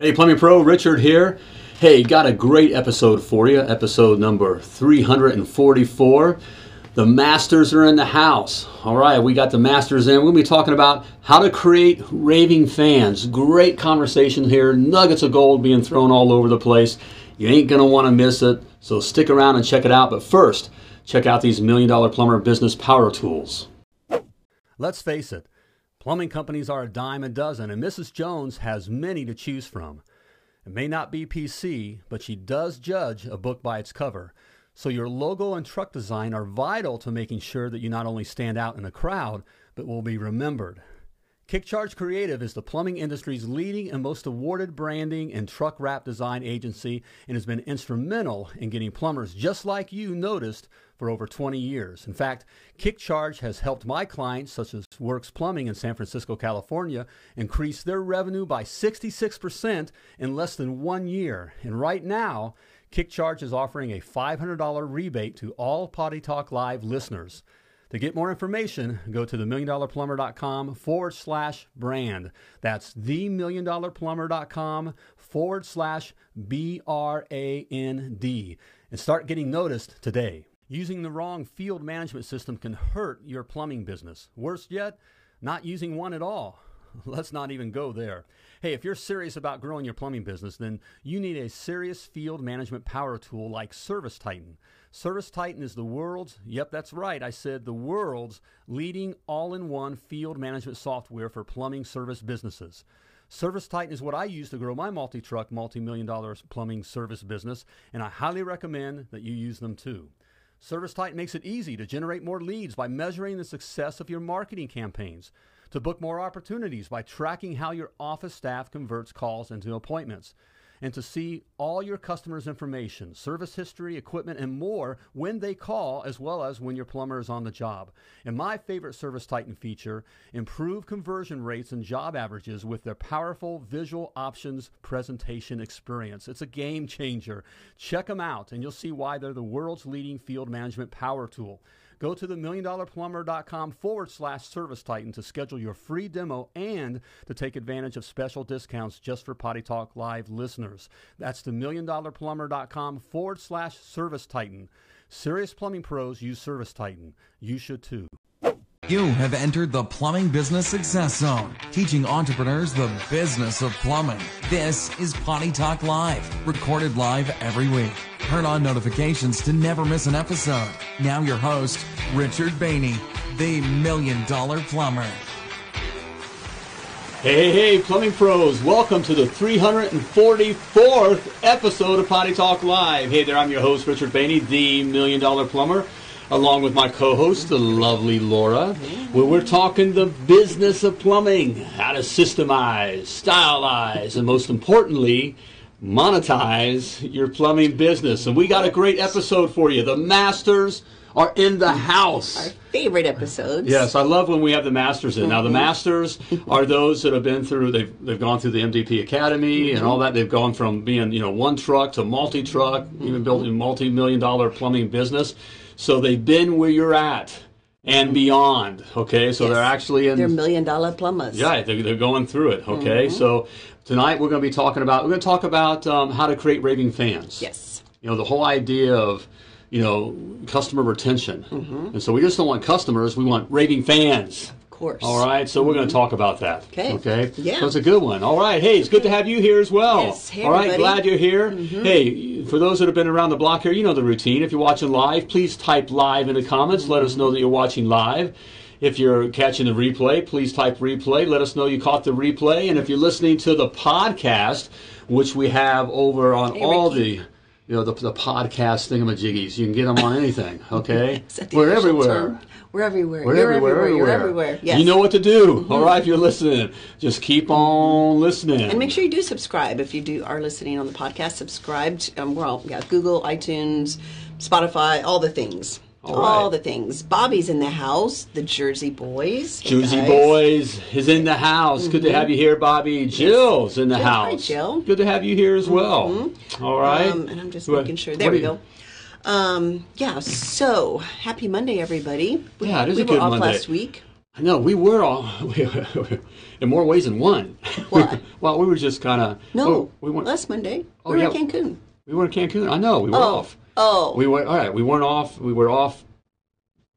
Hey, Plumbing Pro, Richard here. Hey, got a great episode for you, episode number 344. The masters are in the house. All right, we got the masters in. We're going to be talking about how to create raving fans. Great conversation here, nuggets of gold being thrown all over the place. You ain't going to want to miss it, so stick around and check it out. But first, check out these Million Dollar Plumber Business Power Tools. Let's face it. Plumbing companies are a dime a dozen, and Mrs. Jones has many to choose from. It may not be PC, but she does judge a book by its cover. So your logo and truck design are vital to making sure that you not only stand out in the crowd, but will be remembered. KickCharge Creative is the plumbing industry's leading and most awarded branding and truck wrap design agency and has been instrumental in getting plumbers just like you noticed for over 20 years. In fact, KickCharge has helped my clients, such as Works Plumbing in San Francisco, California, increase their revenue by 66% in less than one year. And right now, KickCharge is offering a $500 rebate to all Potty Talk Live listeners. To get more information, go to themilliondollarplumber.com forward slash brand. That's themilliondollarplumber.com forward slash B R A N D. And start getting noticed today. Using the wrong field management system can hurt your plumbing business. Worse yet, not using one at all. Let's not even go there. Hey, if you're serious about growing your plumbing business, then you need a serious field management power tool like Service Titan. Service Titan is the world's, yep, that's right, I said the world's leading all in one field management software for plumbing service businesses. Service Titan is what I use to grow my multi truck, multi million dollar plumbing service business, and I highly recommend that you use them too. Service Titan makes it easy to generate more leads by measuring the success of your marketing campaigns, to book more opportunities by tracking how your office staff converts calls into appointments and to see all your customers' information, service history, equipment, and more when they call, as well as when your plumber is on the job. And my favorite Service Titan feature improve conversion rates and job averages with their powerful visual options presentation experience. It's a game changer. Check them out, and you'll see why they're the world's leading field management power tool. Go to the milliondollarplumber.com forward slash service titan to schedule your free demo and to take advantage of special discounts just for Potty Talk Live listeners. That's the milliondollarplumber.com forward slash service titan. Serious plumbing pros use Service Titan. You should too. You have entered the Plumbing Business Success Zone, teaching entrepreneurs the business of plumbing. This is Potty Talk Live, recorded live every week. Turn on notifications to never miss an episode. Now your host, Richard Bainey, the Million Dollar Plumber. Hey, hey, plumbing pros, welcome to the 344th episode of Potty Talk Live. Hey there, I'm your host, Richard Bainey, the Million Dollar Plumber, along with my co host, the lovely Laura, where we're talking the business of plumbing, how to systemize, stylize, and most importantly, monetize your plumbing business. And we got a great episode for you. The masters are in the house. Our favorite episodes. Yes, I love when we have the masters in. Now, the mm-hmm. masters are those that have been through. They've they've gone through the MDP Academy and mm-hmm. all that. They've gone from being you know one truck to multi truck, even mm-hmm. building multi million dollar plumbing business. So they've been where you're at and beyond. Okay, so Yes. they're actually in. They're million dollar plumbers. Yeah, they're, they're going through it. Okay, so tonight we're going to be talking about we're going to talk about um, how to create raving fans. Yes. You know the whole idea of you know customer retention, and so we just don't want customers. We want raving fans. Course. All right, so we're going to mm-hmm. talk about that. Okay. Okay. Yeah. So it's a good one. All right. Hey, it's good to have you here as well. Yes. Hey, All right. everybody. Glad you're here. Mm-hmm. Hey, for those that have been around the block here, you know the routine. If you're watching live, please type live in the comments. Let us mm-hmm. know that you're watching live. If you're catching the replay, please type replay. Let us know you caught the replay. And if you're listening to the podcast, which we have over on Hey, all Ricky. the you know the, the podcast thingamajiggies, you can get them on anything. Okay, Is that the we're everywhere. term? We're everywhere. We're You're everywhere, everywhere. You're everywhere. Yes. Mm-hmm. You know what to do. All right, if you're listening, just keep on listening. and make sure you do subscribe if you do are listening on the podcast. Subscribe. To, um, we're all yeah, Google, iTunes, Spotify, all the things. All right. the things. Bobby's in the house. The Jersey Boys. Hey, Jersey guys. Boys is in the house. Good to have you here, Bobby. Jill's in the Jill, hi, house. Jill. Good to have you here as well. All right. Um, and I'm just making sure. There we go. Um, yeah. So happy Monday, everybody. We, Yeah, it is we a were good off Monday. last week. No, we were all in more ways than one. What? well, we were just kind of No, we weren't. last Monday. Oh, we were yeah. in Cancun. We were in Cancun. I know we were Oh, off. Oh. We were all right. We weren't off. We were off.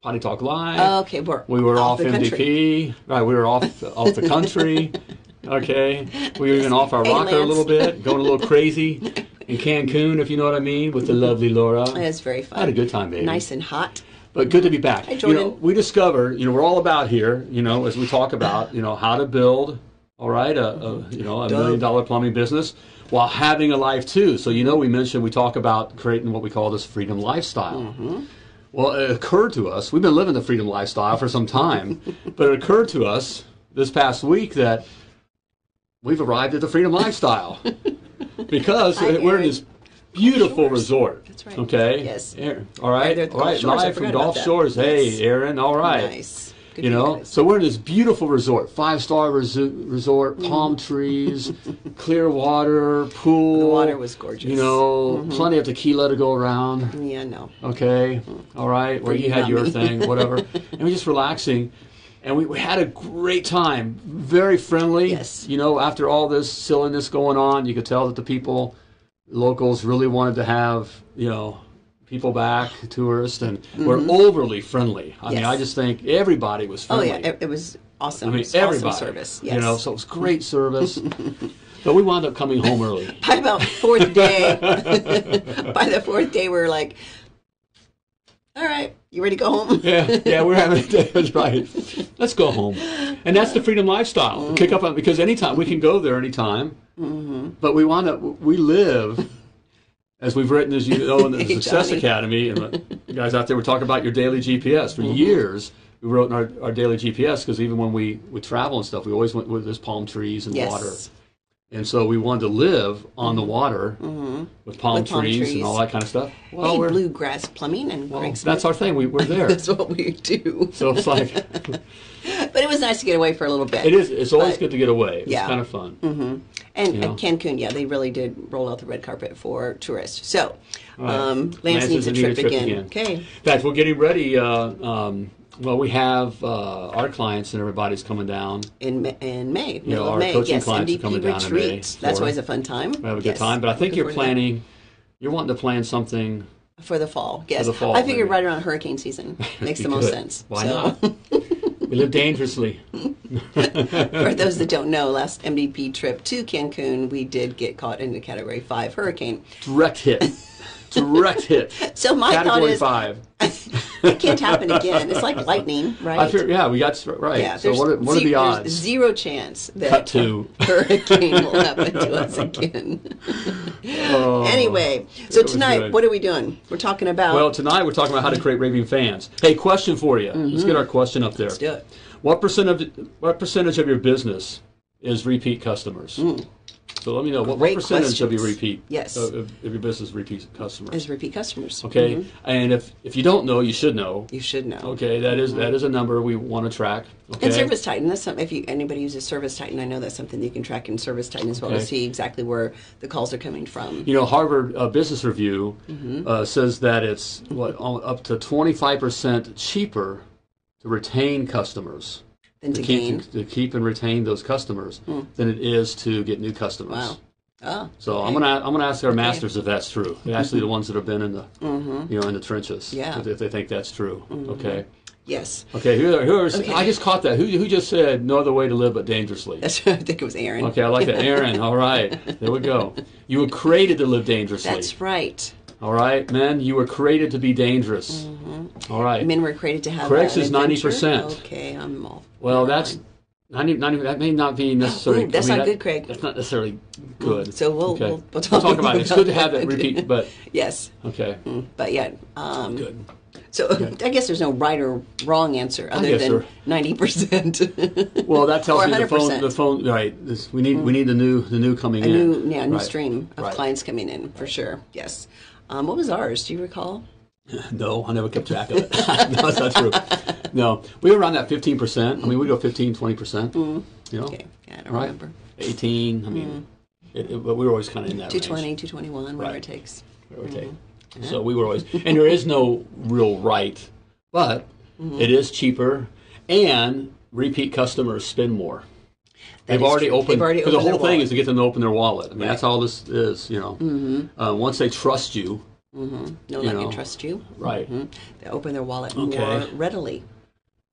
Potty Talk Live. Oh, okay, we're we were off, the country. Right. We were off off the country. Okay. We were even off our Hey, rocker a little bit, going a little crazy in Cancun, if you know what I mean, with the lovely Laura. It was very fun. I had a good time, baby. Nice and hot. But good to be back. Hi, You know, we discovered, you know, we're all about here, you know, as we talk about, you know, how to build, all right, a, a you know, a million dollar plumbing business while having a life too. So, you know, we mentioned we talk about creating what we call this freedom lifestyle. Mm-hmm. Well, it occurred to us, we've been living the freedom lifestyle for some time, but it occurred to us this past week that we've arrived at the freedom lifestyle because Hi, we're in this beautiful resort. That's right. Okay. Yes. All right. Right there at the all right. Live from Gulf. Shores. Hey, Yes. Aaron. All right. Nice. Good You know, guys. so we're in this beautiful resort, five star resu- resort, mm-hmm. palm trees, clear water, pool. The water was gorgeous. You know, mm-hmm. plenty of tequila to go around. yeah, no. Okay, mm. all right. Where For you had your thing, whatever, and we're just relaxing, and we, we had a great time. Very friendly. Yes. You know, after all this silliness going on, you could tell that the people, locals, really wanted to have you know people back, tourists, and were overly friendly. I mean, Mm-hmm. I just think everybody was friendly. Oh yeah, it, it was awesome. I mean, It was awesome everybody. service. Yes. You know, so it was great service. but we wound up coming home early. by about fourth day, by the fourth day, we were like, "All right, you ready to go home?" yeah, yeah, we're having a day. That's right. Let's go home, and that's the freedom lifestyle. Kick up on because anytime we can go there anytime, but we want to. We live, as we've written, as you know, in the Success Johnny. Academy, and the guys out there were talking about your daily GPS for mm-hmm. years. We wrote in our, our daily GPS because even when we would travel and stuff, we always went with this palm trees and Yes. water. And so we wanted to live on the water with palm, With palm trees, trees. and all that kind of stuff. Well, we're, bluegrass plumbing and well, that's our thing. We, we're there. That's what we do. so it's like But it was nice to get away for a little bit. it is. It's always But- good to get away. It's Yeah. kind of fun. And Yeah. at Cancun, yeah, they really did roll out the red carpet for tourists. So, Right. um, Lance, Lance needs a doesn't need trip, again. Okay. In fact, we're getting ready. Uh, um, well, we have uh, our clients and everybody's coming down. In, in May, middle you know, of our May. coaching yes, clients MVP are coming retreat. down in May. That's always a fun time. We have a yes. good time, but I think you're planning, that. you're wanting to plan something. For the fall, yes. For the fall, I figured right around hurricane season makes the most could. sense. Why so. not? we live dangerously. For those that don't know, last MDP trip to Cancun, we did get caught in the Category 5 hurricane. Direct hit. Direct hit. so my Category thought is, 5. It can't happen again. It's like lightning, right? Yeah, we got right. Yeah, so what are, what are the odds? Zero chance that Cut to. hurricane will happen to us again. oh, anyway, so tonight, what are we doing? We're talking about. Well, tonight we're talking about how to create raving fans. Hey, question for you. Mm-hmm. Let's get our question up there. Let's do it. What percent of what percentage of your business is repeat customers? Mm. So let me know what, what percentage of your repeat Yes. of, of your business is repeat customers. As repeat customers. okay, Mhm. and if if you don't know, you should know. You should know. Okay, that is that is a number we want to track. Okay, And Service Titan, that's something, if you, anybody uses Service Titan, I know that's something you can track in Service Titan as well Okay. to see exactly where the calls are coming from. You know, Harvard uh, Business Review Mm-hmm. uh, says that it's what up to twenty five percent cheaper to retain customers. Then to keep gain. To keep and retain those customers than it is to get new customers. Wow. Oh, So okay. I'm gonna I'm gonna ask our masters if that's true. Actually the ones that have been in the you know in the trenches. Mm-hmm. Yeah. Mm-hmm. If, if they think that's true. Okay. Yes. Okay. Who, who are, Okay. I just caught that. Who who just said no other way to live but dangerously? That's, I think it was Aaron. Okay, I like that. Aaron. All right. There we go. You were created to live dangerously. That's right. All right, men. You were created to be dangerous. All right. Men were created to have Correct is 90%. Okay, I'm all. Well, that's mind. 90, 90, that may not be necessarily. Ooh, that's I mean, not that- good, Craig. That's not necessarily good. So we'll- Okay. we'll- we'll talk about it. It's good to have that it. repeat, but Yes, okay, but yeah. Um, good. So I guess there's no right or wrong answer other than ninety percent. Well, that tells me the phone. The phone. Right. This, we need. We need the new. The new coming a in. new, yeah, new Right. stream of Right. clients coming in for sure. Yes. Um, what was ours? Do you recall? No, I never kept track of it. no, that's not true. No, we were around that fifteen percent. I mean, we go 15, 20 percent. You know, Mm-hmm. Okay, I don't right? remember. Eighteen. I mean, it, it, but we were always kind of in that 220, range. 221, whatever Right. it takes. give or take. So we were always, and there is no real right, but Mm-hmm. it is cheaper, and repeat customers spend more. That They've already true. opened. They've already 'cause the whole thing wallet. is to get them to open their wallet. I mean, that's all this is. You know, Mm-hmm. uh, once they trust you, you that know. you trust you. right? Mhm. They open their wallet Okay. more readily,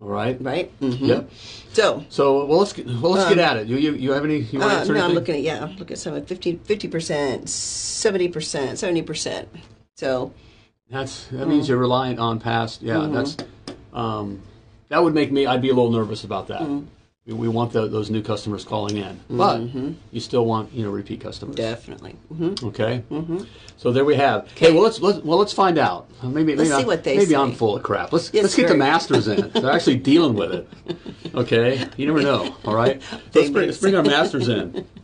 All right. right? hmm Yep. So, So well, let's get, well let's get at it. You you, you have any? You want uh, answer no, I'm looking at yeah, look at some 50 percent, seventy percent, seventy percent. So, That's that Mm. means you're reliant on past. Yeah, Mm-hmm. that's um, that would make me. I'd be a little nervous about that. We, we want the, those new customers calling in, but Mm-hmm. you still want you know repeat customers. definitely. hmm Okay. So there we have. Hey, well let's, let's well let's find out. Maybe maybe Let's see I'm, what they maybe say. I'm full of crap. Let's Yes, let's get the masters in. They're actually dealing with it. Okay. You never know. All right. Let's bring, let's bring our masters in.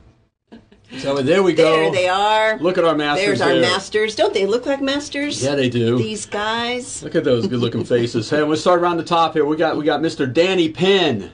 So there we go. There they are. Look at our masters. There's our there. masters. Don't they look like masters? Yeah, they do. These guys. Look at those good-looking faces. Hey, we'll start around the top here. We got we got Mr. Danny Penn,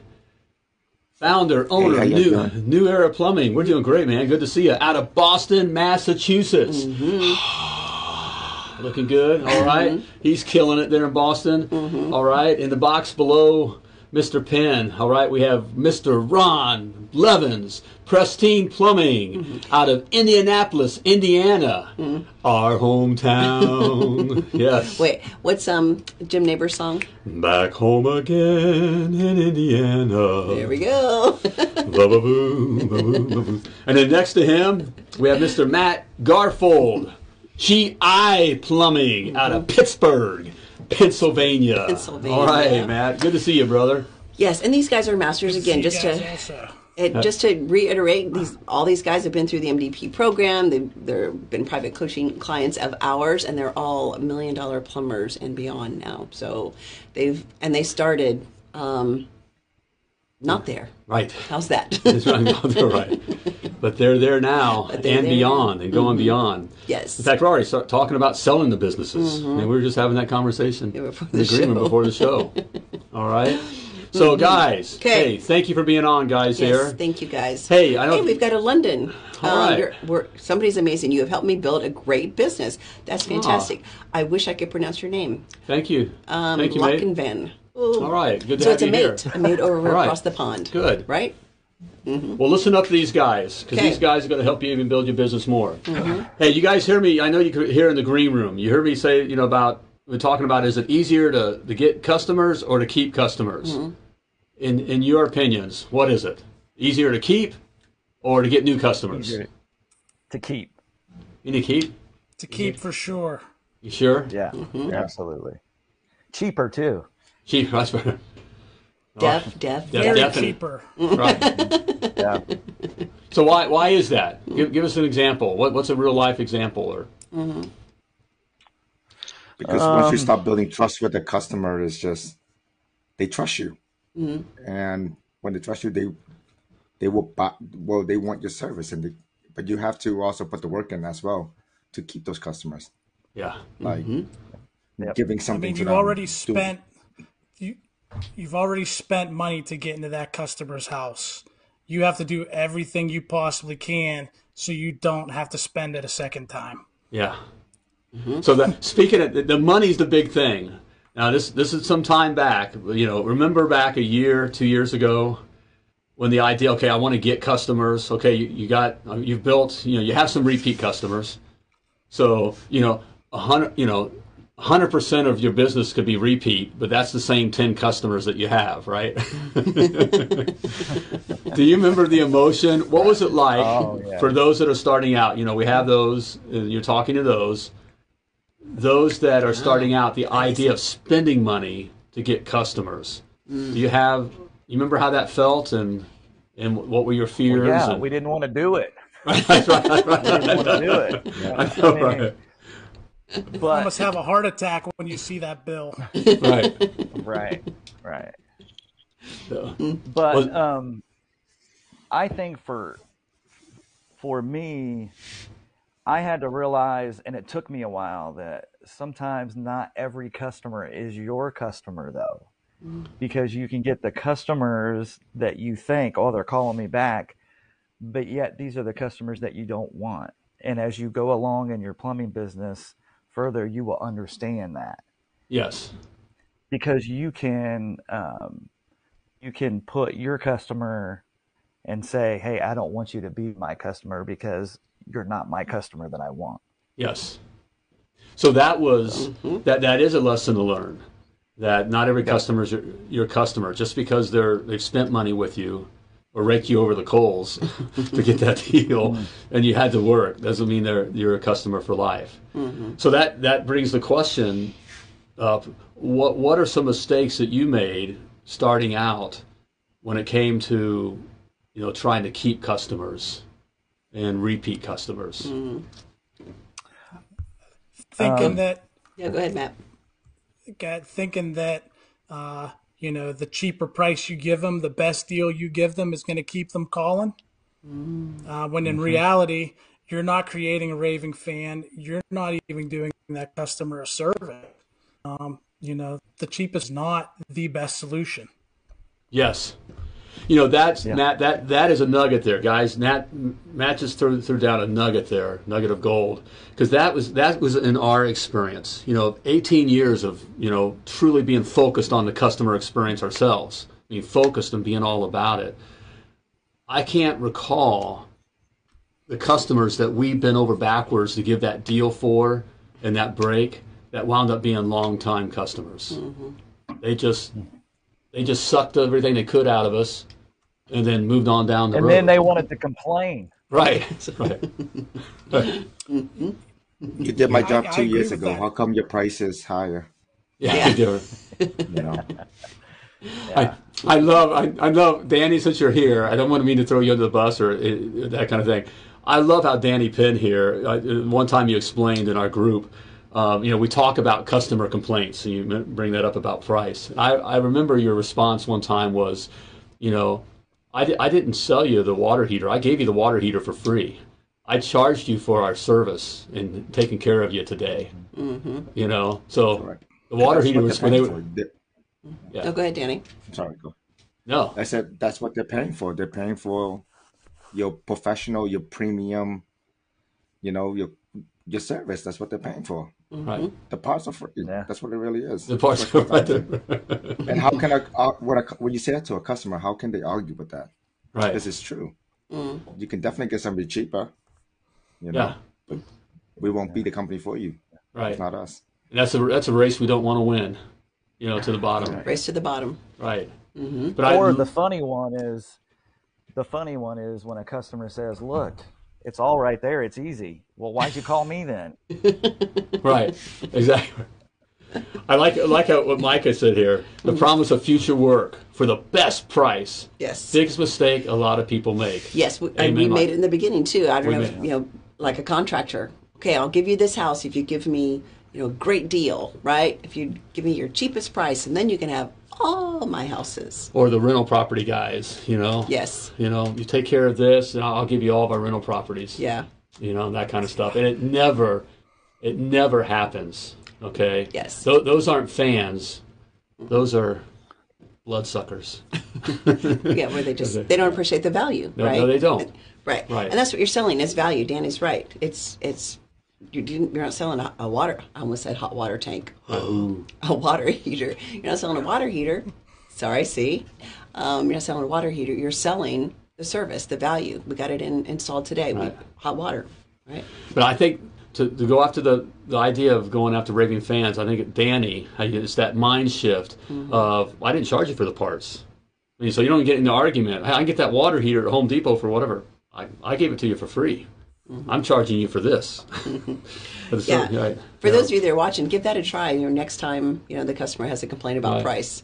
founder, owner, you new doing? New Era Plumbing. We're doing great, man. Good to see you. Out of Boston, Massachusetts. Mm-hmm. Looking good. All mm-hmm. right. He's killing it there in Boston. Mm-hmm. All right. In the box below, Mr. Penn. All right. We have Mr. Ron Blevins, Pristine Plumbing, mm-hmm. out of Indianapolis, Indiana, mm-hmm. our hometown. yes. Wait, what's um Jim Nabors song? Back home again in Indiana. There we go. And then next to him, we have Mr. Matt Garfold, GI Plumbing out of mm-hmm. Pittsburgh, Pennsylvania. Pennsylvania. All right, Matt. Good to see you, brother. yes, and these guys are masters again. Just to it, just to reiterate, these all these guys have been through the MDP program. They've they've been private coaching clients of ours, and they're all million dollar plumbers and beyond now. So they've and they started um, not there. Right. How's that? That's right. Right. But they're there now they're and there. Mm-hmm. beyond and going beyond. Yes. In fact, we're already start talking about selling the businesses. And we were just having that conversation Yeah, before the the show. before the show. All right. So, guys, Okay. hey, thank you for being on, guys. Yes, here. thank you guys. Hey, I know- Hey, we've got a London. All right. you're, we're, somebody's amazing. You have helped me build a great business. That's fantastic. I wish I could pronounce your name. Thank you. Um, thank you. Lockenven. All right. Good to meet you. So have it's a you here. mate, a mate over right. across the pond. Good. right? Well, listen up to these guys because Okay. these guys are going to help you even build your business more. Mm-hmm. Hey, you guys hear me? I know you could hear in the green room. You heard me say, you know, about we're talking about is it easier to, to get customers or to keep customers? Mm-hmm. In in your opinions, what is it? Easier to keep or to get new customers? Easier to keep. You need to keep. to keep for sure. You sure? Yeah, absolutely. Cheaper too. Keep. That's better. Deaf, deaf. Yeah, Very cheaper. Right. Yeah. so why why is that? Give, give us an example. What, what's a real life example? Or because once you um, start building trust with the customer it's just they trust you mm-hmm. and when they trust you they they will buy well they want your service and they, but you have to also put the work in as well to keep those customers yeah, like mm-hmm. Yep. giving I something mean, to you've them already doing- spent you you've already spent money to get into that customer's house. You have to do everything you possibly can so you don't have to spend it a second time. yeah. Mm-hmm. So that speaking of the money's the big thing. Now this this is some time back. You know, remember back a year, two years ago, when the idea, okay, I want to get customers. Okay, you, you got you've built, you know, you have some repeat customers. So you know, a hundred, you know, hundred percent of your business could be repeat, but that's the same ten customers that you have, right? Do you remember the emotion? What was it like Oh, yeah. for those that are starting out? You know, we have those. and You're talking to those. Those that are starting out, the idea of spending money to get customers. Do you have? You remember how that felt, and and what were your fears? Yeah, and, we didn't want to do it. that's right. That's right. We didn't want to do it. I know, right. You must have a heart attack when you see that bill. right. right, right. So, But Well- um, I think for for me, I had to realize, and it took me a while, that sometimes not every customer is your customer, though, because you can get the customers that you think, oh, they're calling me back, but yet these are the customers that you don't want. And as you go along in your plumbing business further, you will understand that yes. because you can um, you can put your customer and say, "Hey, I don't want you to be my customer because you're not my customer that I want." Yes. So that was mm-hmm. that. That is a lesson to learn. That not every customer is your, your customer. Just because they're they've spent money with you or rake you over the coals to get that deal, mm-hmm. and you had to work doesn't mean they're you're a customer for life. Mm-hmm. So that that brings the question up: what what are some mistakes that you made starting out when it came to you know trying to keep customers and repeat customers? Thinking Um, that Yeah, go ahead, Matt. got thinking that uh, you know the cheaper price you give them, the best deal you give them is going to keep them calling. Uh, when in reality, you're not creating a raving fan. You're not even doing that customer a service. Um, you know, the cheapest is not the best solution. Yes. You know that's Matt. That that is a nugget there, guys. Matt Matt just threw, threw down a nugget there, nugget of gold, because that was that was in our experience. You know, 18 years of you know truly being focused on the customer experience ourselves, being focused and being all about it. I can't recall the customers that we bent over backwards to give that deal for and that break that wound up being long time customers. Mm-hmm. They just they just sucked everything they could out of us and then moved on down the And road. And then they wanted to complain. right, right. You did my job I two agree years ago. that. How come your price is higher? Yeah, Yeah. they do. You know, I, I love I, I love Danny since you're here. I don't want to mean to throw you under the bus or uh, that kind of thing. I love how Danny Penn here. Uh, one time you explained in our group, um, you know, we talk about customer complaints, and you bring that up about price. I, I remember your response one time was, you know, I, di- I didn't sell you the water heater. I gave you the water heater for free. I charged you for our service and taking care of you today. You know, so Correct. the water heater was they're when they were. Yeah. Oh, go ahead, Danny. Sorry, go. No, I said that's what they're paying for. They're paying for your professional, your premium, you know, your your service. That's what they're paying for. Right. The parts are free. Yeah. That's what it really is. The parts are right there. And how can I, uh, what a, when you say that to a customer, how can they argue with that? right. This is true. You can definitely get somebody cheaper. You know, Yeah. but we won't be the company for you. Right. It's not us. And that's a that's a race we don't want to win. You know, to the bottom. Race to the bottom. Right. But I Or the funny one is, the funny one is when a customer says, "Look, it's all right there. It's easy." Well, why'd you call me then? right. Exactly. I like like what Micah said here. The mm-hmm. promise of future work for the best price. Yes. Biggest mistake a lot of people make. Yes, we, and Amen, we Mike. made it in the beginning too. I don't We know, if, you know, like a contractor. Okay, I'll give you this house if you give me, you know, a great deal, right? If you give me your cheapest price, and then you can have all my houses. Or the rental property guys. You know. Yes. You know, you take care of this, and I'll give you all of our rental properties. Yeah. you know, and that kind of stuff. And it never, it never happens. Okay. Yes. Th- those aren't fans. Those are bloodsuckers. Yeah, where they just they don't appreciate the value, No, right? no, they don't. Right. Right. And that's what you're selling is value. Danny's right. It's it's you didn't, you're not selling a, a water. I almost said hot water tank. Oh. a water heater. You're not selling a water heater. Sorry, see, um, you're not selling a water heater. You're selling the service, the value. We got it in, installed today. We, hot water, right? But I think to, to go after the, the idea of going after raving fans, I think Danny, it's that mind shift of I didn't charge you for the parts. I mean, so you don't get into argument. Hey, I can get that water heater at Home Depot for whatever. I, I gave it to you for free. I'm charging you for this. For Yeah. right. For Yeah. those of you that are watching, give that a try. You know, next time you know the customer has a complaint about Right. price.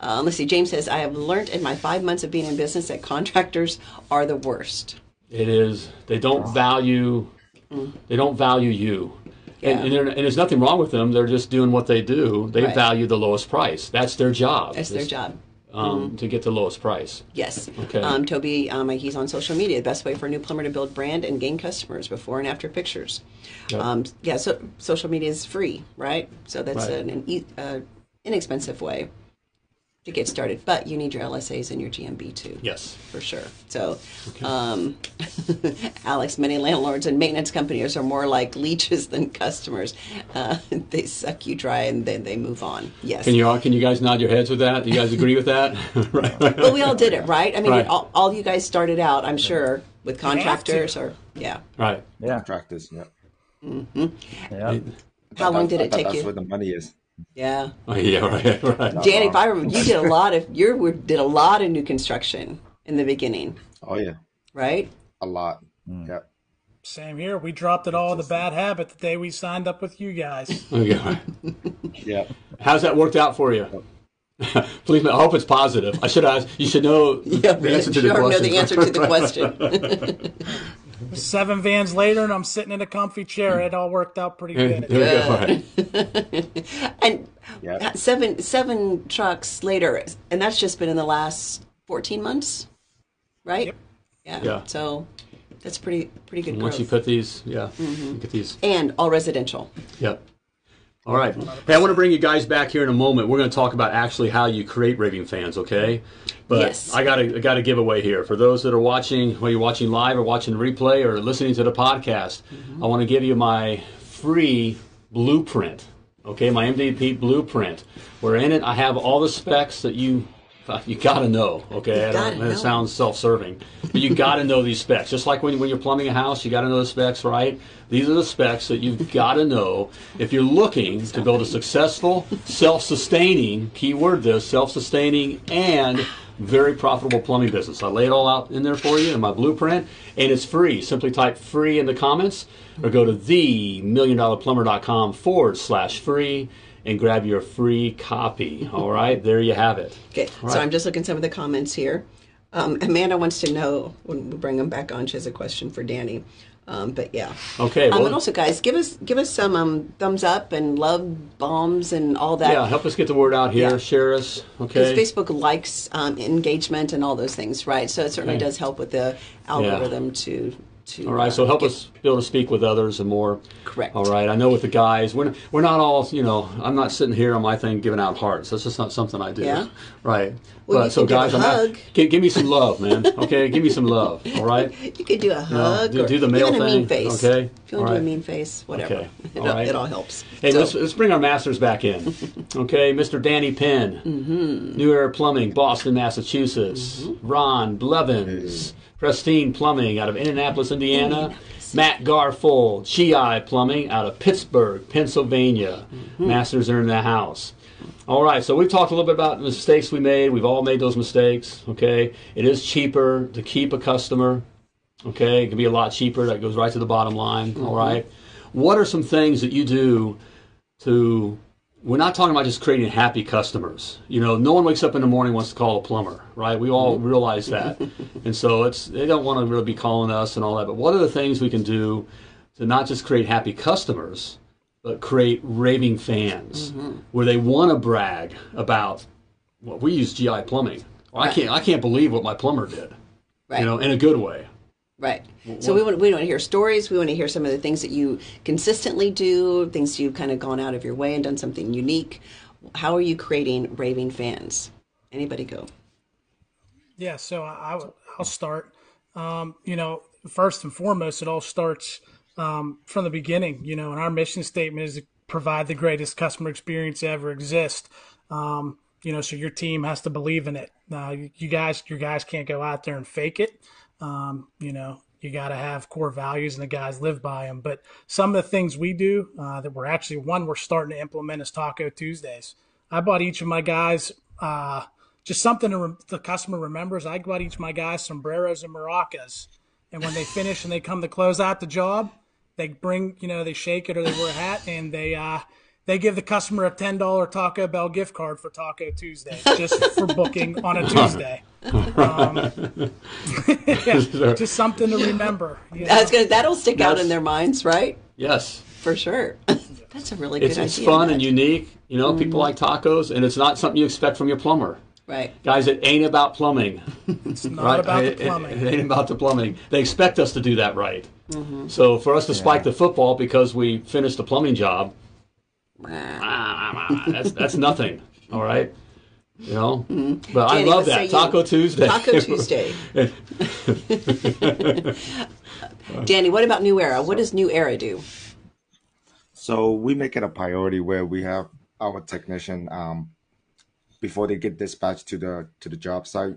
Uh, let's see. James says, "I have learned in my five months of being in business that contractors are the worst." It is. They don't value. They don't value you. Yeah. And, and, and there's nothing wrong with them. They're just doing what they do. They Right. value the lowest price. That's their job. That's their is, job. Um, To get the lowest price. Yes. Okay. Um, Toby, um, he's on social media. The best way for a new plumber to build brand and gain customers before and after pictures. Yep. Um, yeah, so social media is free, right? So that's Right. an, an e- uh, inexpensive way to get started. But you need your LSAs and your GMB too. Yes. For sure. So, um, Alex, many landlords and maintenance companies are more like leeches than customers. Uh, they suck you dry and then they move on. Yes. Can you all can you guys nod your heads with that? Do you guys agree with that? right. But we all did it, right? I mean, Right. all, all you guys started out, I'm sure, with contractors or yeah. Right. Yeah. Contractors, yeah. Yeah. How long did it thought take that's you? where the money is. Yeah. Oh, yeah. Right. Right. Danny, if I remember, you did a lot of you were- did a lot of new construction in the beginning, Oh yeah, right? a lot. Hmm. Yeah. Same here. We dropped it all the bad habit the day we signed up with you guys. Okay. right. Yeah. How's that worked out for you? Please, I hope it's positive. I should ask. You should know Yeah, the answer to the sure know the answer to the question. Seven vans later, and I'm sitting in a comfy chair. It all worked out pretty good. we go. All right. and Yeah. seven seven trucks later, and that's just been in the last 14 months, right? Yep. Yeah. Yeah. So that's pretty pretty good Once growth. you put these, yeah, Mm-hmm. you get these. and all residential. Yep. All right. Hey, I want to bring you guys back here in a moment. We're going to talk about actually how you create raving fans, okay? But Yes. I got to I got to give away here for those that are watching, whether you're watching live or watching the replay or listening to the podcast. Mm-hmm. I want to give you my free blueprint, okay? My MVP blueprint. Where in it I have all the specs that you Uh, you got to know, okay? I don't, know. it sounds self-serving, but you got to know these specs. Just like when when you're plumbing a house, you got to know the specs, right? These are the specs that you've got to know if you're looking to build a successful, self-sustaining keyword this self-sustaining and very profitable plumbing business. I lay it all out in there for you in my blueprint, and it's free. Simply type free in the comments or go to themilliondollarplumber.com forward slash free and grab your free copy. All right, there you have it. Okay, All so. I'm just looking at some of the comments here. Um, Amanda wants to know when we bring them back on. She has a question for Danny. Um, but yeah. Okay, Um, and also, guys, give us give us some um, thumbs up and love bombs and all that. Yeah, help us get the word out here. Yeah. Share us. Okay. Because. Facebook likes um, engagement and all those things, right? So it certainly Okay. does help with the algorithm to to. All right, uh, so help get- us be able to speak with others and more. Correct. All right, I know with the guys, we're we're not all, you know, I'm not sitting here on my thing giving out hearts. That's just not something I do. Yeah? Right. Well, but you so can give a guys, I'm not, give, give me some love, man. Okay, give me some love. All right. You could do a hug do- or do the male even a mean face. okay? If you want All to do a mean face, whatever. Okay. It, All right. it all helps. Hey, So- let's, let's bring our masters back in. Okay, Mr. Danny Penn, Mm-hmm. New Era Plumbing, Boston, Massachusetts. Ron Blevins, Pristine Plumbing out of Indianapolis, Indiana. Matt Garfold, GI Plumbing out of Pittsburgh, Pennsylvania. Mm-hmm. Masters are in the house. All right, so we've talked a little bit about the mistakes we made. We've all made those mistakes. Okay, it is cheaper to keep a customer. Okay, it can be a lot cheaper. That goes right to the bottom line. All right, what are some things that you do to? We're not talking about just creating happy customers. You know, no one wakes up in the morning and wants to call a plumber, right? We all mm-hmm. realize that, and so it's they don't want to really be calling us and all that. But what are the things we can do to not just create happy customers, but create raving fans mm-hmm. where they want to brag about? Well, we use GI plumbing. Well, I can't. I can't believe what my plumber did. right. You know, in a good way. Right. So we want we want to hear stories. We want to hear some of the things that you consistently do, things you've kind of gone out of your way and done something unique. How are you creating raving fans? Anybody go? Yeah, so I, I- I'll start. Um, you know, first and foremost, it all starts um, from the beginning. You know, and our mission statement is to provide the greatest customer experience to ever exist. Um, you know, so your team has to believe in it. Uh, you, you guys, your guys can't go out there and fake it. Um, you know, you got to have core values, and the guys live by them. But some of the things we do uh, that we're actually one we're starting to implement is Taco Tuesdays. I bought each of my guys uh, just something to re- the customer remembers. I bought each of my guys sombreros and maracas, and when they finish and they come to close out the job, they bring you know they shake it or they wear a hat and they uh, they give the customer a ten dollar Taco Bell gift card for Taco Tuesday just for booking on a Tuesday. Um, yeah, just something to remember. you know? That's gonna that'll stick out in their minds, right? Yes. For sure. That's a really It's, good it's idea. It's fun Matt. and unique. You know, people like tacos, and it's not something you expect from your plumber. Right. Guys, it ain't about plumbing. It's not right? about it, the it- plumbing. It, ain't about the plumbing. They expect us to do that right. So for us to spike the football because we finished the plumbing job, that's that's nothing. All right. You know, but I love what say that you? Taco Tuesday. Taco Tuesday. Danny, what about New Era? What does New Era do? So we make it a priority where we have our technician um, before they get dispatched to the to the job site,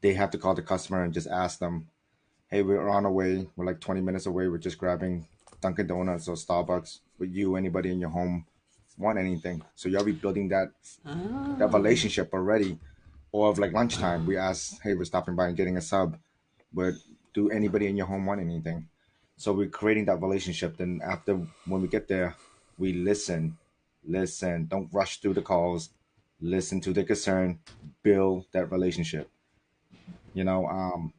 they have to call the customer and just ask them, "Hey, we're on our way. We're like 20 minutes away. We're just grabbing Dunkin' Donuts or Starbucks. Would you, anybody in your home, want anything?" So you'll be building that that relationship already. Or of like lunchtime, we ask, "Hey, we're stopping by and getting a sub. But do anybody in your home want anything?" So we're creating that relationship. Then after when we get there, we listen, listen. Don't rush through the calls. Listen to the concern. Build that relationship. You know, um,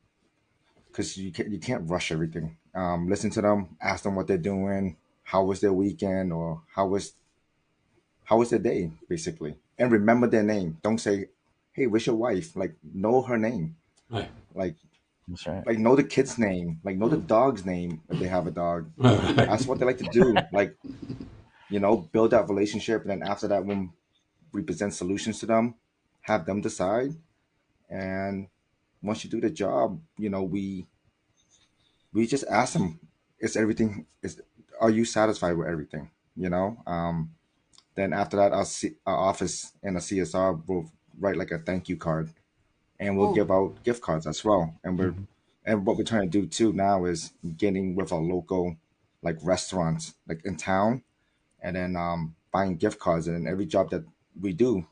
because you can't you can't rush everything. Um, listen to them. Ask them what they're doing. How was their weekend, or how was how was their day, basically. And remember their name. Don't say, "Hey, where's your wife?" Like know her name. Right. Like That's right. like know the kid's name, like know the dog's name if they have a dog. That's what they like to do. Like, you know, build that relationship, and then after that, when we present solutions to them, have them decide. And once you do the job, you know, we we just ask them, is everything is are you satisfied with everything? You know? Um then after that our, C, our office and a CSR will write like a thank you card and we'll Oh. give out gift cards as well. And we're mm-hmm. and what we're trying to do too now is getting with our local like restaurants like in town and then um buying gift cards and then every job that we do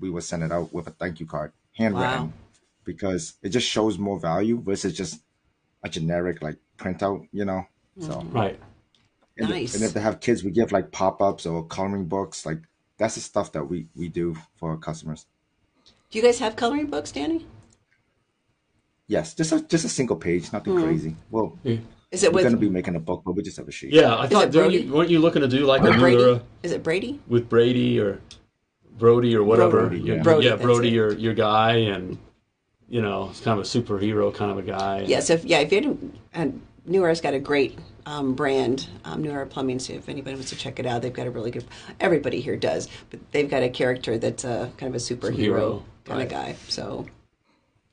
we will send it out with a thank you card handwritten Wow. because it just shows more value versus just a generic like printout you know so mm-hmm. Right. And, Nice. and if they have kids we give like pop-ups or coloring books like that's the stuff that we we do for our customers Do you guys have coloring books, Danny? yes just a just a single page nothing mm-hmm. crazy well Is it we're with gonna be making a book but we just have a sheet Yeah, I thought it don't you, weren't you looking to do like a new Brady? era Is it Brady? with Brady or Brody or whatever? Brody, Your- yeah. Brody, yeah, Brody, your your guy, and you know, it's kind of a superhero kind of a guy. Yes. If yeah, if you hadn't, and New Era's got a great um, brand, um, New Era Plumbing. So if anybody wants to check it out, they've got a really good. Everybody here does, but they've got a character that's a kind of a superhero Superhero, kind right. of guy. So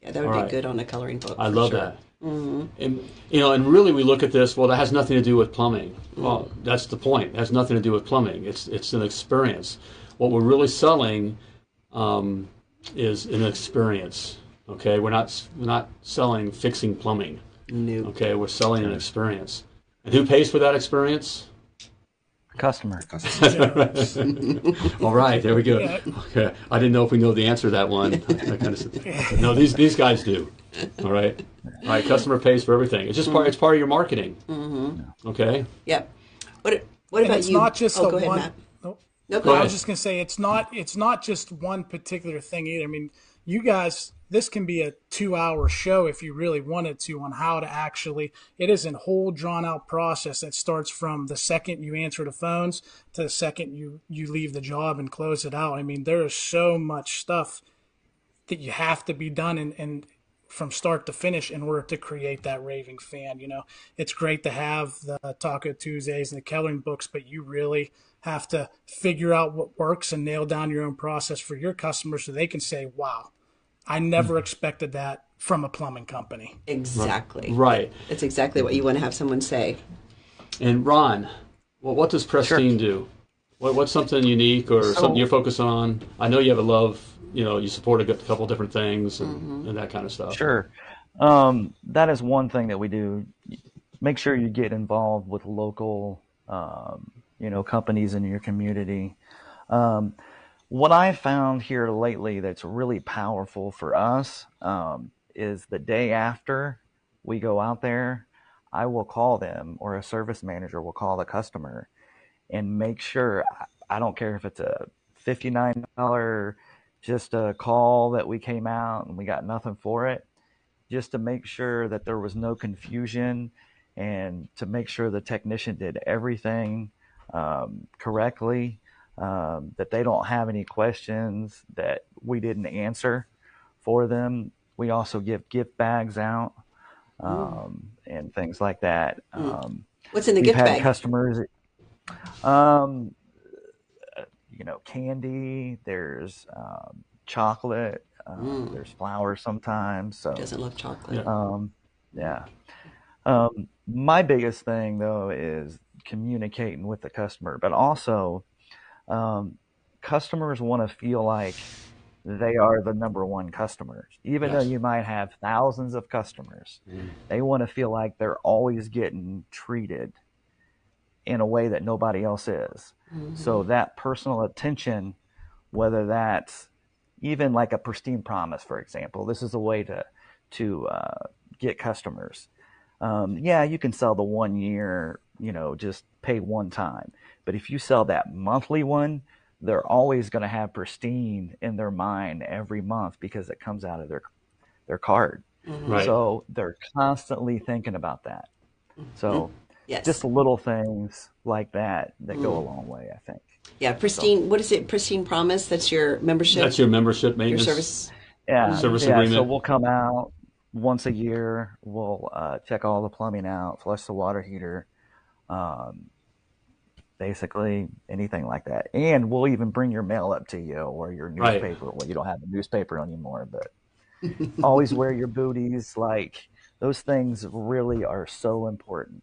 yeah, that would All be right. good on a coloring book. I love sure. that. And you know, and really, we look at this. Well, that has nothing to do with plumbing. Well, that's the point. It has nothing to do with plumbing. It's it's an experience. What we're really selling um, is an experience. Okay, we're not we're not selling fixing plumbing. New. Okay, we're selling an experience. And who pays for that experience? Customer. All right, there we go. Okay, I didn't know if we know the answer to that one. That kind of, no, these these guys do. All right, all right. Customer pays for everything. It's just part. It's part of your marketing. Mm-hmm. Okay. Yep. What What about it's you? not just oh, a go ahead, one. Matt. Nope. No, Go go I ahead. was just gonna say it's not it's not just one particular thing either. I mean, you guys, this can be a two-hour show if you really wanted to on how to actually. It is a whole drawn-out process that starts from the second you answer the phones to the second you you leave the job and close it out. I mean, there is so much stuff that you have to be done and and from start to finish in order to create that raving fan. You know, it's great to have the Taco Tuesdays and the coloring books, but you really have to figure out what works and nail down your own process for your customers so they can say, wow, I never expected that from a plumbing company. Exactly. Right. It's exactly what you want to have someone say. And Ron, well, what does Pristine do? What, what's something unique or something you're focused on? I know you have a love. You know, you support a good- couple different things and, and that kind of stuff. Sure. Um, that is one thing that we do. Make sure you get involved with local, um, you know, companies in your community. Um, what I found here lately that's really powerful for us um, is the day after we go out there, I will call them or a service manager will call the customer and make sure I don't care if it's a $59 just a call that we came out and we got nothing for it just to make sure that there was no confusion and to make sure the technician did everything um, correctly um, that they don't have any questions that we didn't answer for them we also give gift bags out um, and things like that um, What's in the gift bag? customers um you know candy there's um, chocolate. Um, There's flowers sometimes. So Doesn't love chocolate. um, yeah. Um, my biggest thing though is communicating with the customer, but also um, customers want to feel like they are the number one customers. Even Yes. though you might have thousands of customers, they want to feel like they're always getting treated in a way that nobody else is. So that personal attention, whether that's even like a pristine promise, for example, this is a way to to uh, get customers. Um, yeah, you can sell the one year, you know, just pay one time. But if you sell that monthly one, they're always going to have pristine in their mind every month because it comes out of their their card. Right. So they're constantly thinking about that. So Yes. just little things like that that go a long way, I think. yeah, pristine. What is it? Pristine Promise. That's your membership. That's your membership your maintenance. service. Yeah, Service yeah. So we'll come out once a year. We'll uh, check all the plumbing out, flush the water heater, um, basically anything like that. And we'll even bring your mail up to you or your Right. newspaper. Well, you don't have a newspaper anymore, but always wear your booties. Like those things really are so important.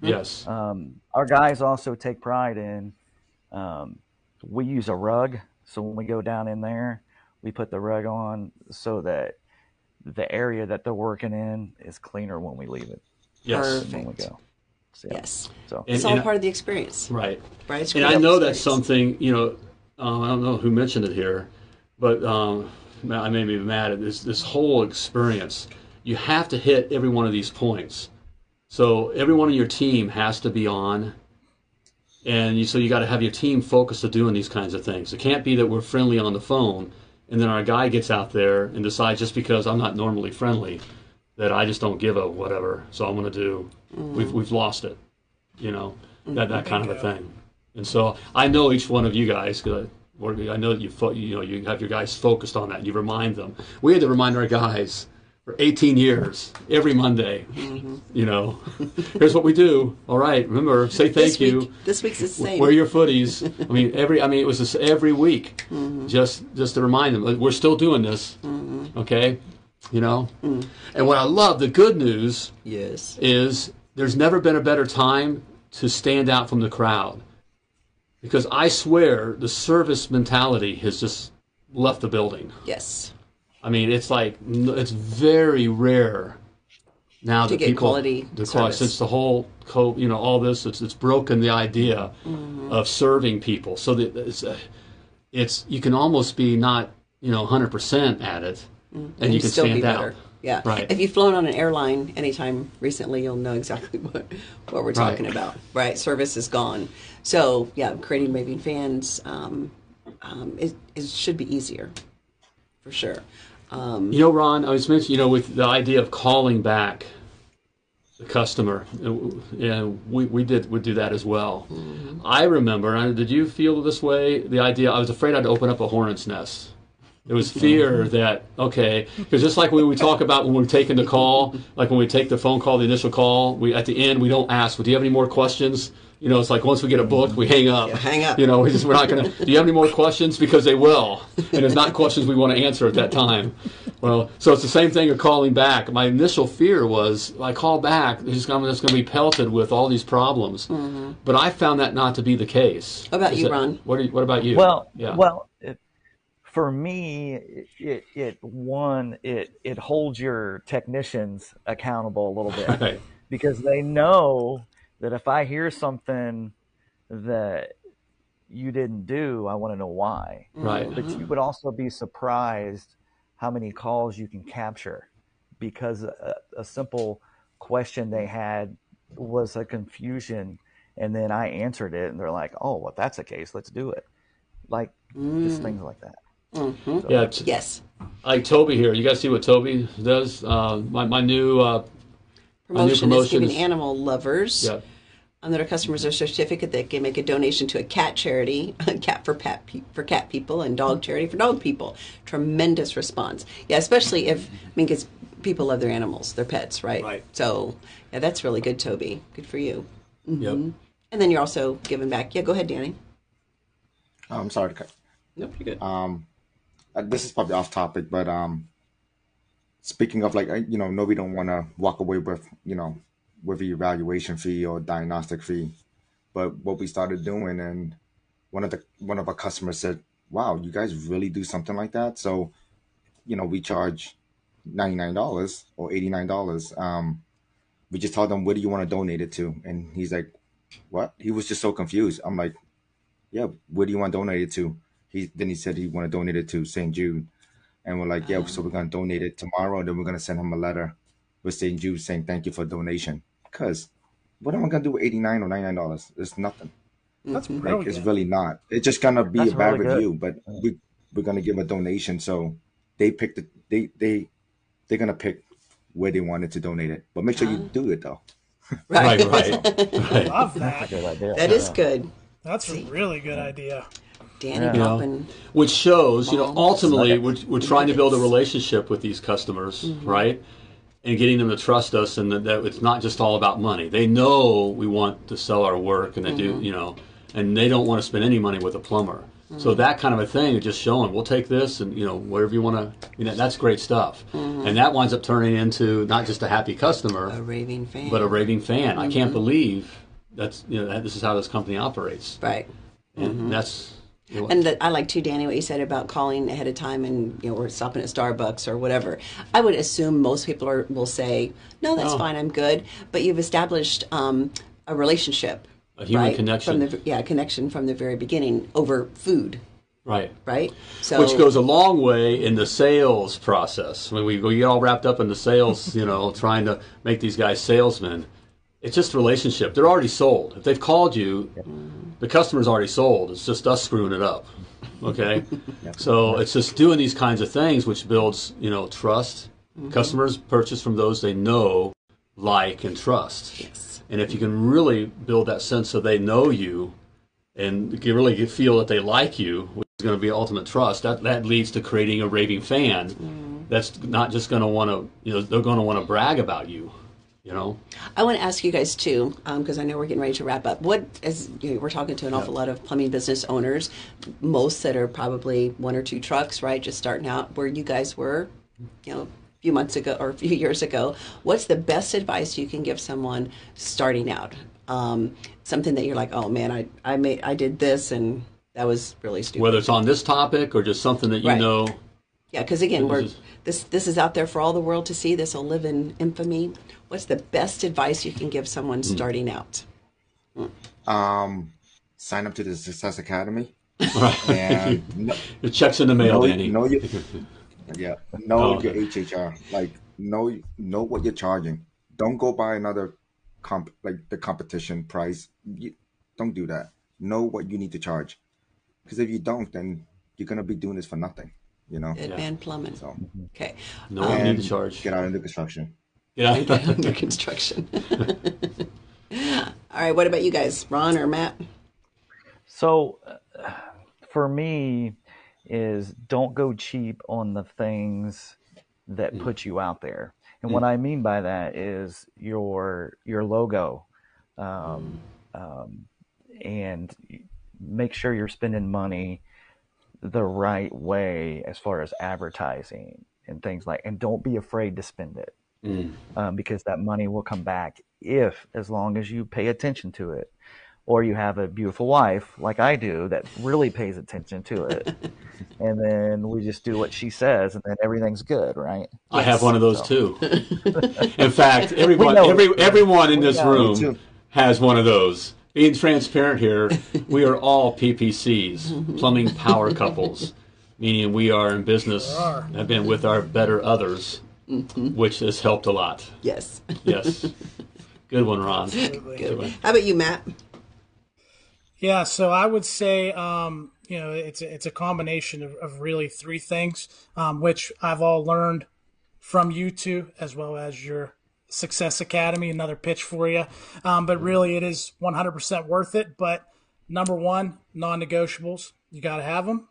Yes. Um, our guys also take pride in. Um, we use a rug, so when we go down in there, we put the rug on so that the area that they're working in is cleaner when we leave it. yes. When we go. So, yeah. Yes. So And- It's all and- part of the experience, Right. right? It's And I know that's something, you know, um, I don't know who mentioned it here, but um, I made me mad at this, this whole experience. You have to hit every one of these points. So everyone on your team has to be on. And you, so you got to have your team focused on doing these kinds of things. It can't be that we're friendly on the phone and then our guy gets out there and decides just because I'm not normally friendly that I just don't give a whatever. So I'm going to do. Mm-hmm. We've we've lost it, you know, that that mm-hmm. kind of a thing. And so I know each one of you guys. 'cause I, I know that you fo- you know you have your guys focused on that. And you remind them. We had to remind our guys for 18 years every Monday. Mm-hmm. You know, here's what we do. All right, remember, say thank this you. Week, this week's the same. Wear your footies. I mean, every. I mean, it was just every week, Mm-hmm. just just to remind them we're still doing this. Okay, you know. Mm. And what I love, the good news yes. is there's never been a better time to stand out from the crowd, because I swear the service mentality has just left the building. Yes. I mean, it's like it's very rare now To that get people quality the quality since the whole co you know all this it's it's broken the idea Mm-hmm. of serving people so that it's uh, it's you can almost be not you know 100 percent at it and, you can still stand be better. out Yeah. Right. If you've flown on an airline anytime recently, you'll know exactly what, what we're talking Right. about. Right. Service is gone. So yeah, creating raving fans, um, um, it, it should be easier, for sure. Um, you know ron i was mentioning you know with the idea of calling back the customer uh, yeah we, we did we do that as well Mm-hmm. i remember did you feel this way the idea i was afraid i'd open up a hornet's nest It was fear that okay, because just like when we talk about when we're taking the call, like when we take the phone call, the initial call, we at the end we don't ask, well, "Do you have any more questions?" You know, it's like once we get a book, we hang up. Yeah, hang up. You know, we just we're not gonna. Do you have any more questions? Because they will, and it's not questions we want to answer at that time. Well, so it's the same thing of calling back. My initial fear was I call back, I'm just going to be pelted with all these problems. Mm-hmm. But I found that not to be the case. How about Is you, that- Ron? What, are you, what about you? Well, yeah. well, it, for me, it, it one it it holds your technicians accountable a little bit Right. because they know that if I hear something that you didn't do, I want to know why. Right. But you would also be surprised how many calls you can capture because a, a simple question they had was a confusion and then I answered it and they're like, "Oh, well, if that's the case, let's do it." Like just mm. things like that. Yeah, t- yes. like Toby here. You guys see what Toby does? Uh, my, my new, uh, my new Promotion is giving is- animal lovers yeah. that our customers a certificate that can make a donation to a cat charity, cat for pet pe- for cat people, and dog charity for dog people. Tremendous response. Yeah, especially if I mean, because people love their animals, their pets, right? Right. So yeah, that's really good, Toby. Good for you. Yep. And then you're also giving back. Yeah, go ahead, Danny. Oh, I'm sorry to cut. Nope, you're good. Um, this is probably off topic, but um, speaking of like you know, nobody don't want to walk away with you know with the evaluation fee or diagnostic fee, but what we started doing, and one of the one of our customers said, "Wow, you guys really do something like that." So, you know, we charge ninety nine dollars or eighty nine dollars. Um, we just told them, "Where do you want to donate it to?" And he's like, "What?" He was just so confused. I'm like, "Yeah, where do you want to donate it to?" He then he said he want to donate it to St. Jude, and we're like, "Yeah, so ah. we're gonna donate it tomorrow, and then we're gonna send him a letter with St. Jude saying thank you for donation." Cause what am I gonna do with eighty nine or ninety nine dollars? It's nothing. Mm-hmm. That's Like it's really not. It's just gonna be That's a bad really good. review, but we we're gonna give a donation. So they pick the they they they're gonna pick where they wanted to donate it. But make sure you ah. do it though. Right, right, right. Love that. Good. That is good. That's a really good idea. Danny Yeah. dropping. Which shows, you know, ultimately we're, we're trying to build a relationship with these customers, Mm-hmm. right? And getting them to trust us, and that, that it's not just all about money. They know we want to sell our work, and they Mm-hmm. do, you know, and they don't want to spend any money with a plumber. Mm-hmm. So that kind of a thing is just showing. We'll take this, and you know, wherever you want to, you know, that's great stuff. And that winds up turning into not just a happy customer, Mm-hmm. A raving fan. but a raving fan. I Mm-hmm. can't believe that's you know that this is how this company operates, right. and that's. And that I like too, Danny, what you said about calling ahead of time and you know we're stopping at Starbucks or whatever. I would assume most people are will say, "No, that's Oh. fine, I'm good." But you've established um, a relationship, A human right? connection. from the yeah connection from the very beginning over food, right. right? So which goes a long way in the sales process. When we we get all wrapped up in the sales, you know, trying to make these guys salesmen, it's just relationship. They're already sold. If they've called you, the customer's already sold. It's just us screwing it up. Okay, so it's just doing these kinds of things which builds, you know, trust. Mm-hmm. Customers purchase from those they know, like, and trust. Yes. And if you can really build that sense so they know you, and really feel that they like you, which is going to be ultimate trust, that, that leads to creating a raving fan mm-hmm. that's not just going to want to, you know, they're going to want to brag about you, you know? I want to ask you guys too, because I know we're getting ready to wrap up. What, as you know, we're talking to an awful lot of plumbing business owners, most that are probably one or two trucks, right, just starting out, where you guys were, you know, a few months ago or a few years ago. What's the best advice you can give someone starting out? Um, something that you're like, oh man, I I made I did this and that was really stupid. Whether it's on this topic or just something that you Right. know. Yeah, because again, we're this this is out there for all the world to see. This will live in infamy. What's the best advice you can give someone Hmm. starting out? Um, sign up to the Success Academy and know, It checks in the mail, know, Danny. know your yeah know Oh, your okay. HHR. Like know know what you're charging. Don't go buy another comp like the competition price. You, don't do that. Know what you need to charge. Because if you don't, then you're gonna be doing this for nothing. You know. Ed Van Plummen. So Okay. no one need to charge. get out into construction. Yeah. Under construction. All right. What about you guys, Ron or Matt? So, uh, for me, is don't go cheap on the things that put you out there. And what I mean by that is your your logo, um, um, and make sure you're spending money the right way as far as advertising and things like. And don't be afraid to spend it um, because that money will come back if, as long as you pay attention to it, or you have a beautiful wife like I do that really pays attention to it, and then we just do what she says, and then everything's good, right? I have one of those too. in fact, everyone, every, everyone in this room has one of those. Being transparent here, we are all PPCs, plumbing power couples, meaning we are in business, are. have been with our better others, which has helped a lot. Yes. Yes. Good one, Ron. Good. one. How about you, Matt? Yeah, so I would say, um, you know, it's a, it's a combination of, of really three things, um, which I've all learned from you two, as well as your Success Academy. Another pitch for you, um, but really, it is 100% worth it. But number one, non-negotiables, you got to have them.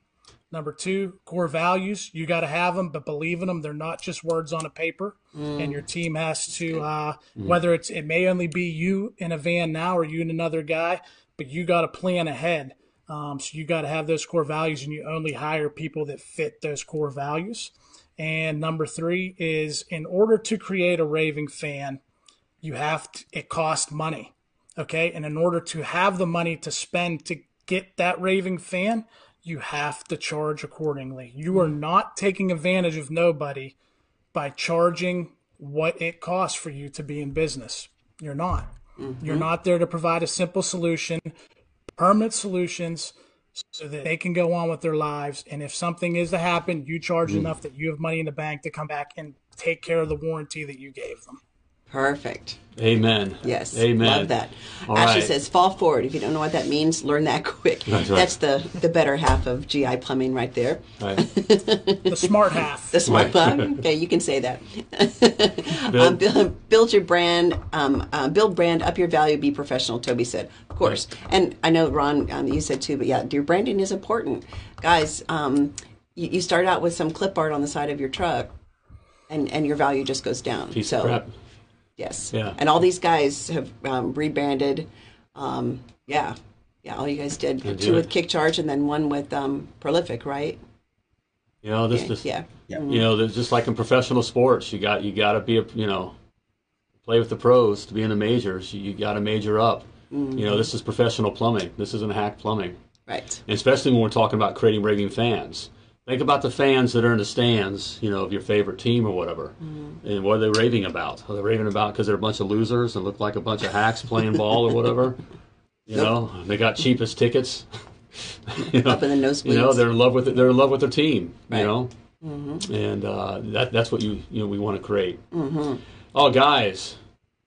Number two, core values, you got to have them, but believe in them. They're not just words on a paper. And your team has to, uh, whether it's, it may only be you in a van now or you and another guy, but you got to plan ahead. Um, so you got to have those core values, and you only hire people that fit those core values. And number three is in order to create a raving fan, you have to, it costs money. Okay. And in order to have the money to spend to get that raving fan, you have to charge accordingly. You are not taking advantage of nobody by charging what it costs for you to be in business. You're not. Mm-hmm. You're not there to provide a simple solution, permanent solutions so that they can go on with their lives. And if something is to happen, you charge mm. enough that you have money in the bank to come back and take care of the warranty that you gave them. Perfect. Amen. Yes. Amen. Love that. All Ashley right. says, fall forward. If you don't know what that means, learn that quick. That's, right. That's the, the better half of GI plumbing right there. Right. the smart half. The smart right. Okay, you can say that. Um, build. Um, build, your brand, um, uh, build brand, up your value, be professional, Toby said. Of course. And I know, Ron, um, you said too, but yeah, your branding is important. Guys, um, you, you, start out with some clip art on the side of your truck, and, and your value just goes down. Piece so, of crap Yes. Yeah. And all these guys have um, rebranded. Um, yeah. Yeah. All you guys did two with KickCharge and then one with um, Prolific, right? You know, this, yeah. this yeah. Mm-hmm. You know, there's just like in professional sports, you got you got to be a you know, play with the pros to be in the majors. You, you got to major up. Mm-hmm. You know, this is professional plumbing. This isn't hack plumbing. Right. And especially when we're talking about creating raving fans. Think about the fans that are in the stands, you know, of your favorite team or whatever. Mm-hmm. And what are they raving about? Are they raving about because they're a bunch of losers and look like a bunch of hacks playing ball or whatever? You nope. know, they got cheapest tickets. you know, Up in the nose You know, they're in love with it. They're in love with their team. Right. You know, mm-hmm. and uh, that that's what you you know we want to create. Mm-hmm. Oh, guys,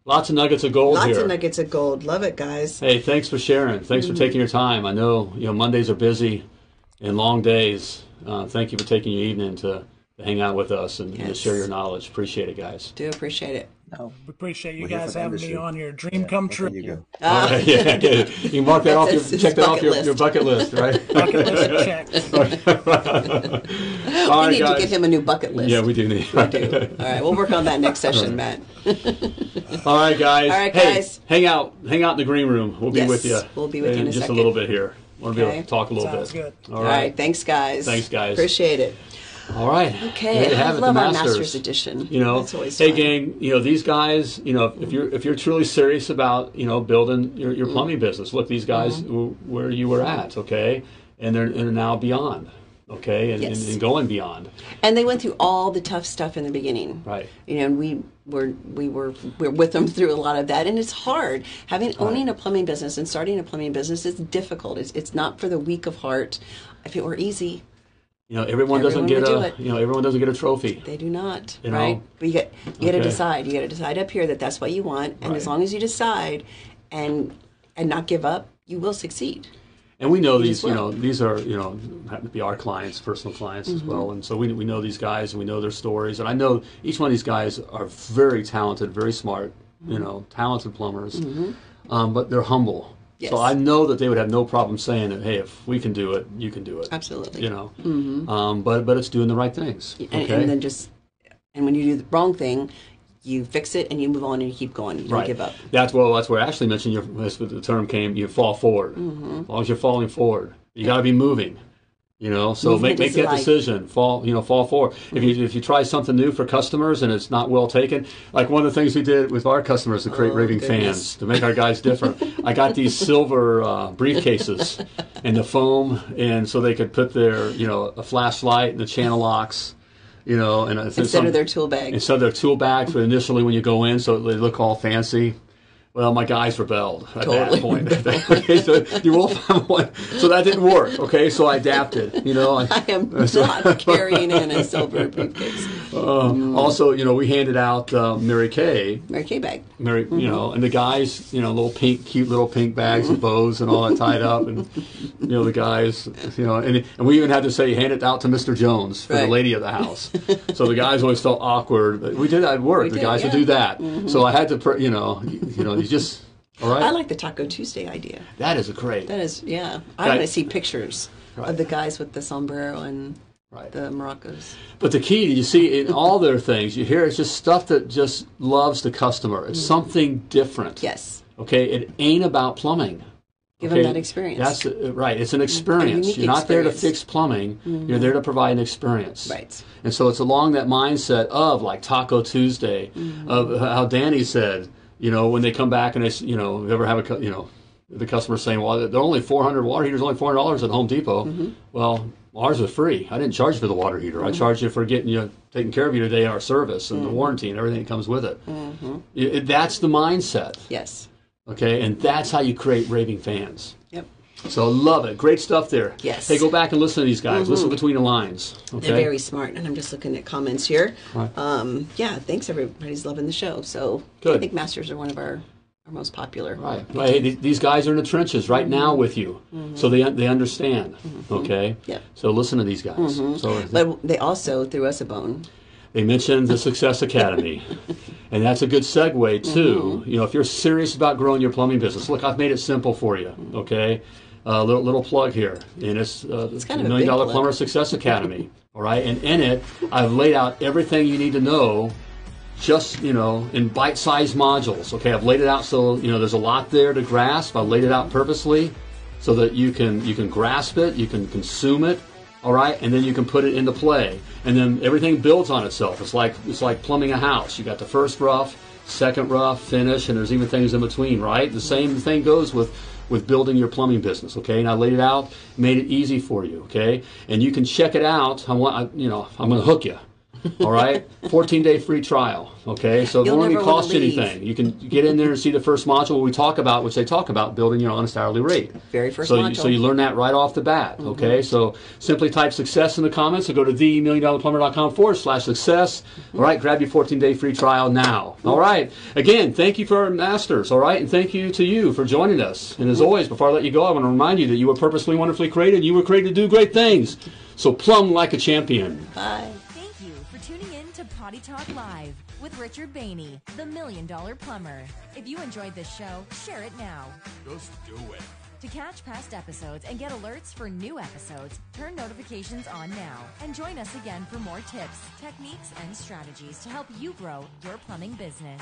Lots of nuggets of gold Lots here. of nuggets of gold. Love it, guys. Hey, thanks for sharing. Thanks mm-hmm. for taking your time. I know you know Mondays are busy and long days, uh, thank you for taking your evening to, to hang out with us and, yes. and, to share your knowledge. Appreciate it, guys. Do appreciate it. No, we appreciate you We're guys having me on here. Dream yeah, come true. You go. Uh, yeah, yeah, You mark that off. Your, check that off your, your, bucket list, right? bucket list checked. we need guys. to get him a new bucket list. Yeah, we do need. we do. All right, we'll work on that next session, Matt. All right, guys. All right, guys. Hey, hang out, hang out in the green room. We'll be yes, with you. We'll be with you in, in just second. a little bit here want to okay. be able to talk a little Sounds bit. Good. All right. All right. Thanks, guys. Thanks, guys. Appreciate it. All right. Okay. I love our Masters edition. You know, hey, fun. gang. You know, these guys. You know, if you're if you're truly serious about you know building your, your plumbing business, look, these guys mm-hmm. where you were at. Okay, and they're, they're now beyond okay, and, yes. and, and, going beyond. And they went through all the tough stuff in the beginning, right? You know, and we were we were we are with them through a lot of that, and it's hard having owning right. a plumbing business and starting a plumbing business. is difficult. It's it's not for the weak of heart. If it were easy. You know, everyone, everyone doesn't get a. You know, everyone doesn't get a trophy. They do not. You right? But you get you got to decide. You got to decide up here that that's what you want, and right. as long as you decide, and and not give up, you will succeed and we know these, well. you know, these are, you know, happen to be our clients, personal clients mm-hmm. as well. And so we, we know these guys and we know their stories. And I know each one of these guys are very talented, very smart, mm-hmm. you know, talented plumbers, mm-hmm. um, but they're humble. Yes. So I know that they would have no problem saying that, hey, if we can do it, you can do it. Absolutely. You know, mm-hmm. um, but but it's doing the right things. Okay? And, and then just, and when you do the wrong thing, you fix it and you move on and you keep going. You don't right. give up. That's well. That's where Ashley mentioned. Your, the term came. You fall forward. Mm-hmm. As long as you're falling forward, you got to be moving. You know, so Movement make make that life. decision. Fall, you know, fall forward. Mm-hmm. If you if you try something new for customers and it's not well taken, like one of the things we did with our customers to create oh, raving fans to make our guys different. I got these silver uh, briefcases and the foam, and so they could put their you know a flashlight and the channel locks you know, and instead some, of their tool bags. Instead of their tool bags, but initially when you go in, so they look all fancy. Well, my guys rebelled at totally. that point. okay, so you will find one. So that didn't work. Okay, so I adapted. You know, I, I am not carrying in a silver briefcase. Uh, mm. Also, you know, we handed out uh, Mary Kay. Mary Kay bag. Mary, mm-hmm. you know, and the guys, you know, little pink, cute little pink bags mm-hmm. bows and all that tied up, and you know, the guys, you know, and and we even had to say hand it out to Mr. Jones for right. the lady of the house. so the guys always felt awkward. We did that at work. We the did, guys yeah. would do that. Mm-hmm. So I had to, you know, you know you just all right. I like the Taco Tuesday idea. That is a great. That is yeah. I want to see pictures right. of the guys with the sombrero and right. the maracas. But the key, you see, in all their things, you hear it's just stuff that just loves the customer. It's mm. something different. Yes. Okay, it ain't about plumbing. Give them that experience. That's uh, right. It's an experience. You're not there to fix plumbing. You're there to provide an experience. Right. And so it's along that mindset of like Taco Tuesday, Mm-hmm. of how Danny said, you know, when they come back and they, you know, ever have a, you know, the customer saying, well, they're only 400 water heaters, only $400 at Home Depot. Mm-hmm. Well, ours was free. I didn't charge you for the water heater. I charged you for getting you, taking care of you today, our service and the Mm-hmm. warranty and everything that comes with it. It- it- That's the mindset. yes. Okay. And that's how you create raving fans. Yep. So love it. Great stuff there. Yes. Mm-hmm. Hey, go back and listen to these guys. Listen between the lines. Okay. They're very smart, and I'm just looking at comments here. Right. Um, yeah, thanks everybody's loving the show. So I think Masters are one of our, our most popular. Right. Well, hey, these guys are in the trenches right now with you, so they they understand. Okay. Mm-hmm. Yeah. Mm-hmm. So listen to these guys. So But they also threw us a bone. they mentioned the Success Academy, and that's a good segue too. Mm-hmm. You know, if you're serious about growing your plumbing business, look, I've made it simple for you. Okay. A little, little plug here, and it's, uh, kind of Million Dollar. Plumber Success Academy. all right, and in it, I've laid out everything you need to know just you know in bite-sized modules okay? I've laid it out so you know there's a lot there to grasp. I've laid it out purposely so that you can you can grasp it you can consume it all right? And then you can put it into play. And then everything builds on itself. It's like it's like plumbing a house. You got the first rough second rough finish and there's even things in between right? The same thing goes with with building your plumbing business okay? And i laid it out made it easy for you okay? And you can check it out. I want I, you know i'm going to hook you all right? 14 day free trial okay? So it You'll won't even cost you anything. You can get in there and see the first module we talk about which they talk about building your honest hourly rate. Very first so you, module. so you learn that right off the bat mm-hmm. okay? So simply type success in the comments or go to themilliondollarplumber.com forward slash success. Mm-hmm. All right grab your 14 day free trial now. Mm-hmm. All right. Again thank you for our masters all right? And thank you to you for joining us. And as always before i let you go i want to remind you that you were purposely wonderfully created you were created to do great things. So plumb like a champion. Bye. Potty Talk Live with Richard Rainey, the Million Dollar Plumber. If you enjoyed this show, share it now. Just do it. To catch past episodes and get alerts for new episodes, turn notifications on now and join us again for more tips, techniques, and strategies to help you grow your plumbing business.